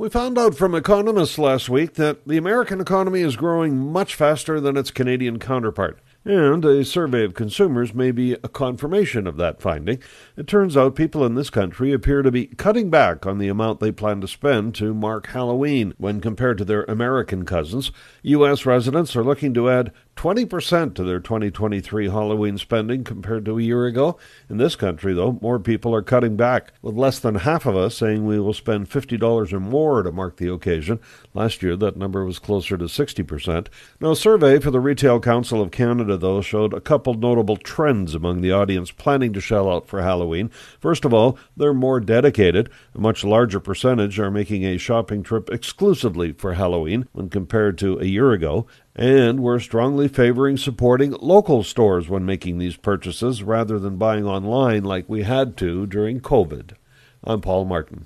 We found out from economists last week that the American economy is growing much faster than its Canadian counterpart. And a survey of consumers may be a confirmation of that finding. It turns out people in this country appear to be cutting back on the amount they plan to spend to mark Halloween when compared to their American cousins. U.S. residents are looking to add 20% to their 2023 Halloween spending compared to a year ago. In this country, though, more people are cutting back, with less than half of us saying we will spend $50 or more to mark the occasion. Last year, that number was closer to 60%. Now, a survey for the Retail Council of Canada though, showed a couple notable trends among the audience planning to shell out for Halloween. First of all, they're more dedicated. A much larger percentage are making a shopping trip exclusively for Halloween when compared to a year ago. And we're strongly favoring supporting local stores when making these purchases rather than buying online like we had to during COVID. I'm Paul Martin.